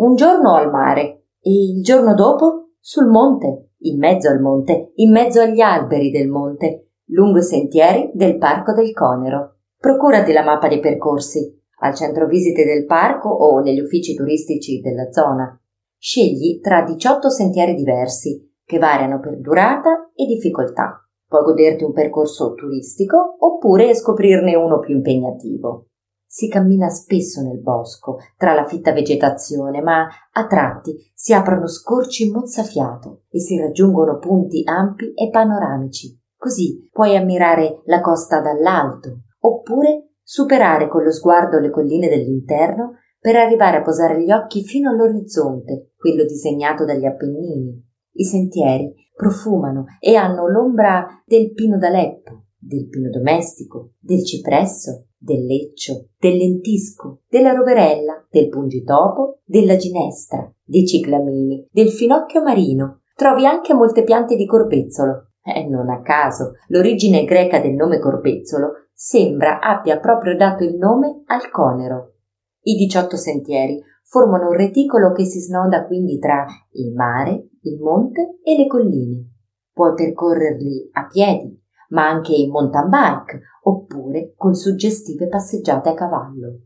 Un giorno al mare e il giorno dopo sul monte, in mezzo al monte, in mezzo agli alberi del monte, lungo i sentieri del Parco del Conero. Procurati la mappa dei percorsi al centro visite del parco o negli uffici turistici della zona. Scegli tra 18 sentieri diversi che variano per durata e difficoltà. Puoi goderti un percorso turistico oppure scoprirne uno più impegnativo. Si cammina spesso nel bosco, tra la fitta vegetazione, ma a tratti si aprono scorci mozzafiato e si raggiungono punti ampi e panoramici. Così puoi ammirare la costa dall'alto, oppure superare con lo sguardo le colline dell'interno per arrivare a posare gli occhi fino all'orizzonte, quello disegnato dagli Appennini. I sentieri profumano e hanno l'ombra del pino d'Aleppo, del pino domestico, del cipresso, del leccio, del lentisco, della roverella, del pungitopo, della ginestra, dei ciclamini, del finocchio marino. Trovi anche molte piante di corbezzolo. E non a caso, l'origine greca del nome corbezzolo sembra abbia proprio dato il nome al conero. I 18 sentieri formano un reticolo che si snoda quindi tra il mare, il monte e le colline. Puoi percorrerli a piedi, ma anche in mountain bike oppure con suggestive passeggiate a cavallo.